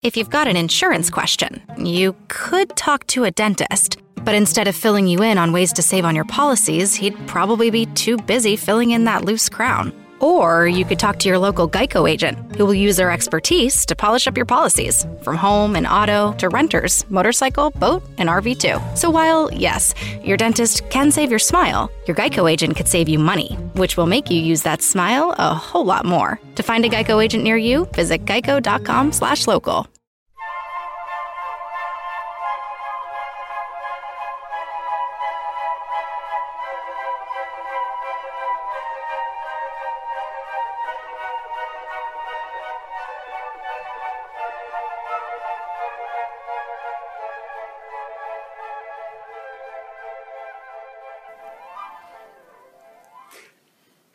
If you've got an insurance question, you could talk to a dentist. But instead of filling you in on ways to save on your policies, he'd probably be too busy filling in that loose crown. Or you could talk to your local Geico agent, who will use their expertise to polish up your policies, from home and auto to renters, motorcycle, boat, and RV too. So while, yes, your dentist can save your smile, your Geico agent could save you money, which will make you use that smile a whole lot more. To find a Geico agent near you, visit geico.com/local.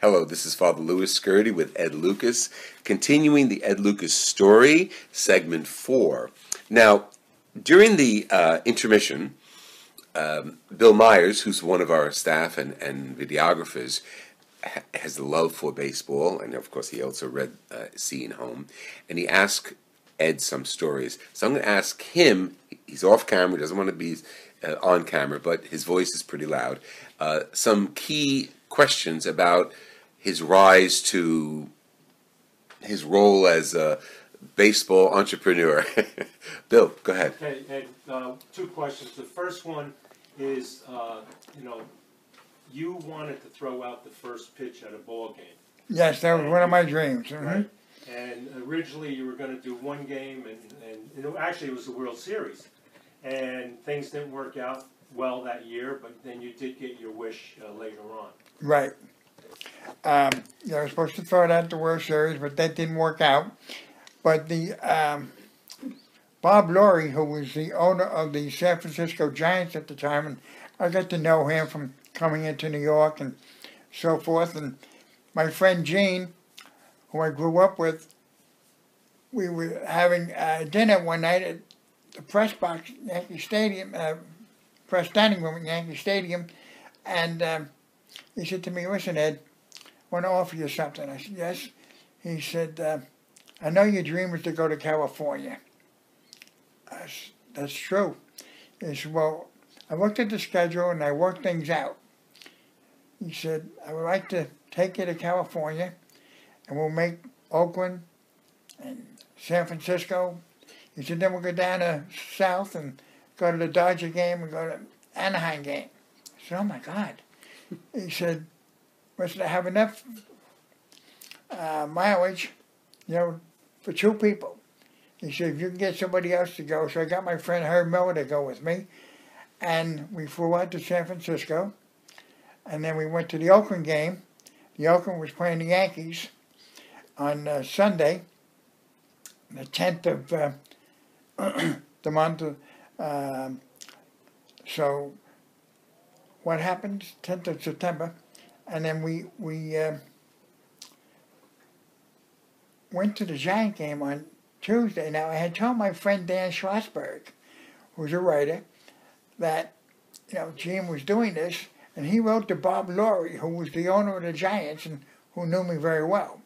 Hello, this is Father Louis Scurti with Ed Lucas, continuing the Ed Lucas story, segment four. Now, during the uh, intermission, um, Bill Myers, who's one of our staff and, and videographers, ha- has a love for baseball, and of course, he also read uh, Seeing Home, and he asked Ed some stories. So I'm going to ask him, he's off camera, he doesn't want to be uh, on camera, but his voice is pretty loud, uh, some key questions about his rise to his role as a baseball entrepreneur. Bill, go ahead. Okay, and uh, two questions. The first one is, uh, you know, you wanted to throw out the first pitch at a ball game, Yes, that was one of my dreams. mhm. right? And originally you were going to do one game, and, and you know, actually it was the World Series, and things didn't work out well that year. But then you did get your wish uh, later on. Right. Um, I was supposed to throw it out the World Series, but that didn't work out. But the um, Bob Lurie, who was the owner of the San Francisco Giants at the time, and I got to know him from coming into New York and so forth. And my friend Gene, who I grew up with, we were having uh, dinner one night at the press box, at Yankee Stadium, uh, press dining room at Yankee Stadium, and um, he said to me, "Listen, Ed, want to offer you something." I said, "Yes." He said, uh, "I know your dream was to go to California." Said, That's true. He said, "Well, I looked at the schedule and I worked things out." He said, "I would like to take you to California, and we'll make Oakland and San Francisco." He said, "Then we'll go down to South and go to the Dodger game and go to Anaheim game." I said, "Oh my God." he said, "Listen, I have enough uh, mileage, you know, for two people." He said, "If you can get somebody else to go," so I got my friend Herb Miller to go with me, and we flew out to San Francisco, and then we went to the Oakland game. The Oakland was playing the Yankees on uh, Sunday, the tenth of uh, the month. Um so what happened 10th of September, and then we we uh, went to the Giant game on Tuesday. Now I had told my friend Dan Schlossberg, who's a writer, that you know Jim was doing this, and he wrote to Bob Lurie, who was the owner of the Giants and who knew me very well,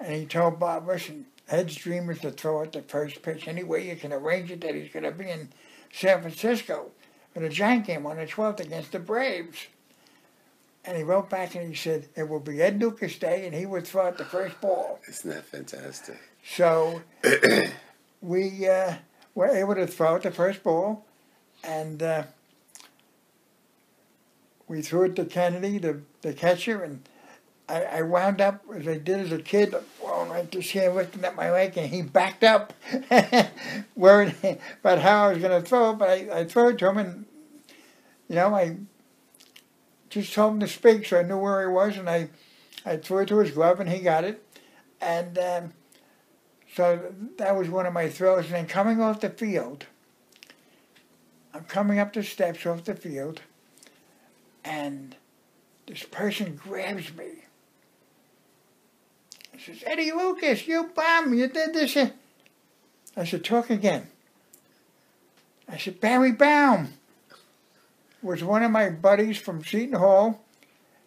and he told Bob, listen. Ed's dream is to throw out the first pitch any way you can arrange it that he's going to be in San Francisco for the Giant game on the 12th against the Braves. And he wrote back and he said it will be Ed Lucas Day and he would throw out the first ball. Isn't that fantastic? So we uh, were able to throw out the first ball and uh, we threw it to Kennedy, the, the catcher, and I, I wound up, as I did as a kid, falling right to here, lifting up my leg, and he backed up, worried about how I was going to throw it, but I, I threw it to him, and, you know, I just told him to speak so I knew where he was, and I, I threw it to his glove, and he got it. And um, so that was one of my throws. And then coming off the field, I'm coming up the steps off the field, and this person grabs me. He says, Eddie Lucas, you bum, you did this. I said, talk again. I said, Barry Baum was one of my buddies from Seton Hall.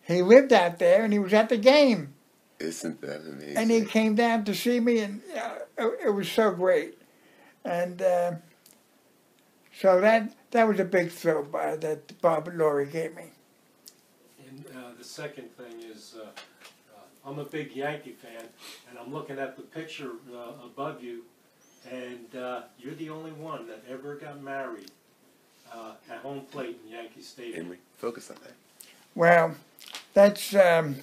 He lived out there and he was at the game. Isn't that amazing? And he came down to see me, and uh, it, it was so great. and uh, so that that was a big thrill uh, that Bob Lurie gave me. And uh, the second thing is, uh, uh, I'm a big Yankee fan, and I'm looking at the picture uh, above you, and uh, you're the only one that ever got married uh, at home plate in Yankee Stadium. Henry, focus on that. Well, that's um,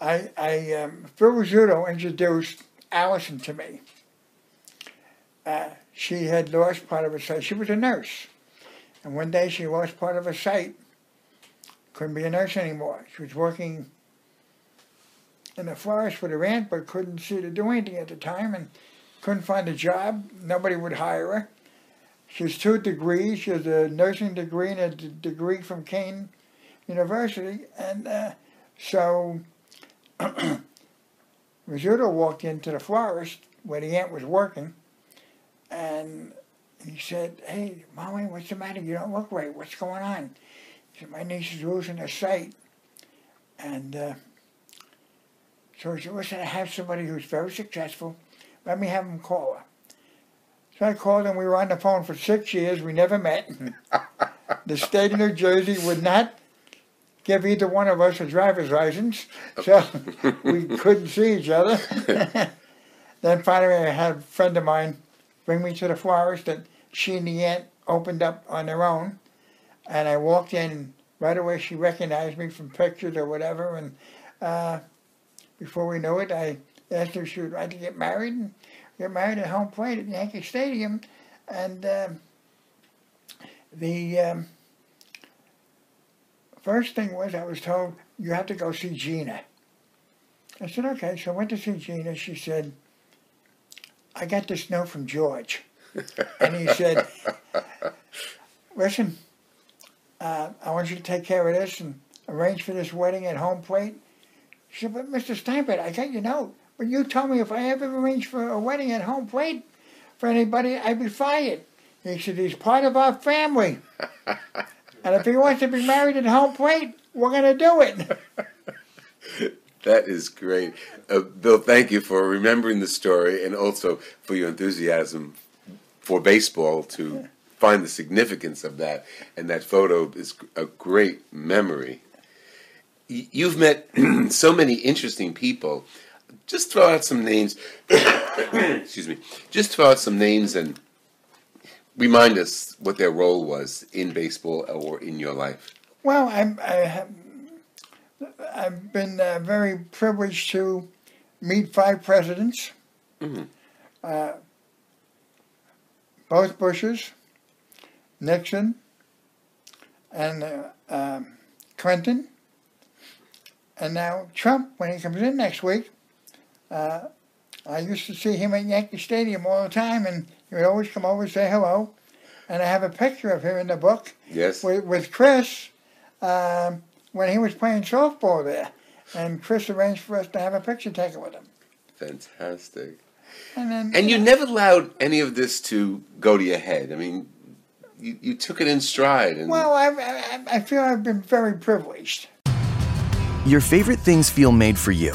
I I um, Phil Rizzuto introduced Allison to me. Uh, she had lost part of her sight. She was a nurse, and one day she lost part of her sight. Couldn't be a nurse anymore. She was working in the forest with her aunt, but couldn't see to do anything at the time, and couldn't find a job. Nobody would hire her. She has two degrees. She has a nursing degree and a d- degree from Kean University. And uh, so Rizzuto walked into the forest where the aunt was working and he said, Hey, Mommy, what's the matter? You don't look right. What's going on? He said, My niece is losing her sight. And uh, so he said, Listen, I have somebody who's very successful. Let me have him call her. So I called him. We were on the phone for six years. We never met. the state of New Jersey would not give either one of us a driver's license, so we couldn't see each other. then finally, I had a friend of mine bring me to the forest that she and the aunt opened up on their own. And I walked in, right away she recognized me from pictures or whatever. And uh, before we knew it, I asked her if she would like to get married. And get married at home plate at Yankee Stadium. And um the um, first thing was I was told, you have to go see Gina. I said, okay. So I went to see Gina. She said, I got this note from George. and he said, listen, uh, I want you to take care of this and arrange for this wedding at home plate. She said, but Mr. Steinberg, I got your note. But you told me if I ever arranged for a wedding at home plate for anybody, I'd be fired. He said, he's part of our family. and if he wants to be married at home plate, we're going to do it. That is great. Uh, Bill, thank you for remembering the story and also for your enthusiasm for baseball to find the significance of that. And that photo is a great memory. Y- You've met so many interesting people. Just throw out some names. Excuse me. Just throw out some names and remind us what their role was in baseball or in your life. Well, I'm, I have, I've been uh, very privileged to meet five presidents. Uh, both Bushes, Nixon, and uh, um, Clinton, and now Trump when he comes in next week. Uh, I used to see him at Yankee Stadium all the time, and he would always come over and say hello. And I have a picture of him in the book Yes? with, with Chris um, when he was playing softball there. And Chris arranged for us to have a picture taken with him. Fantastic. And then And you never allowed any of this to go to your head. I mean, you, you took it in stride. And well, I, I, I feel I've been very privileged. Your favorite things feel made for you.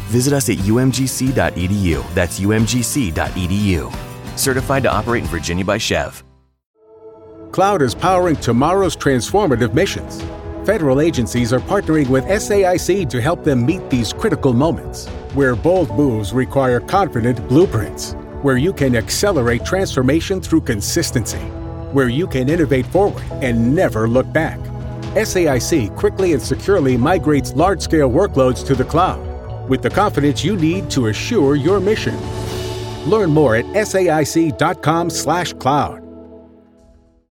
Visit us at umgc.edu. That's umgc.edu. Certified to operate in Virginia by SCHEV. Cloud is powering tomorrow's transformative missions. Federal agencies are partnering with SAIC to help them meet these critical moments, where bold moves require confident blueprints, where you can accelerate transformation through consistency, where you can innovate forward and never look back. SAIC quickly and securely migrates large scale workloads to the cloud with the confidence you need to assure your mission. Learn more at saic.com/cloud.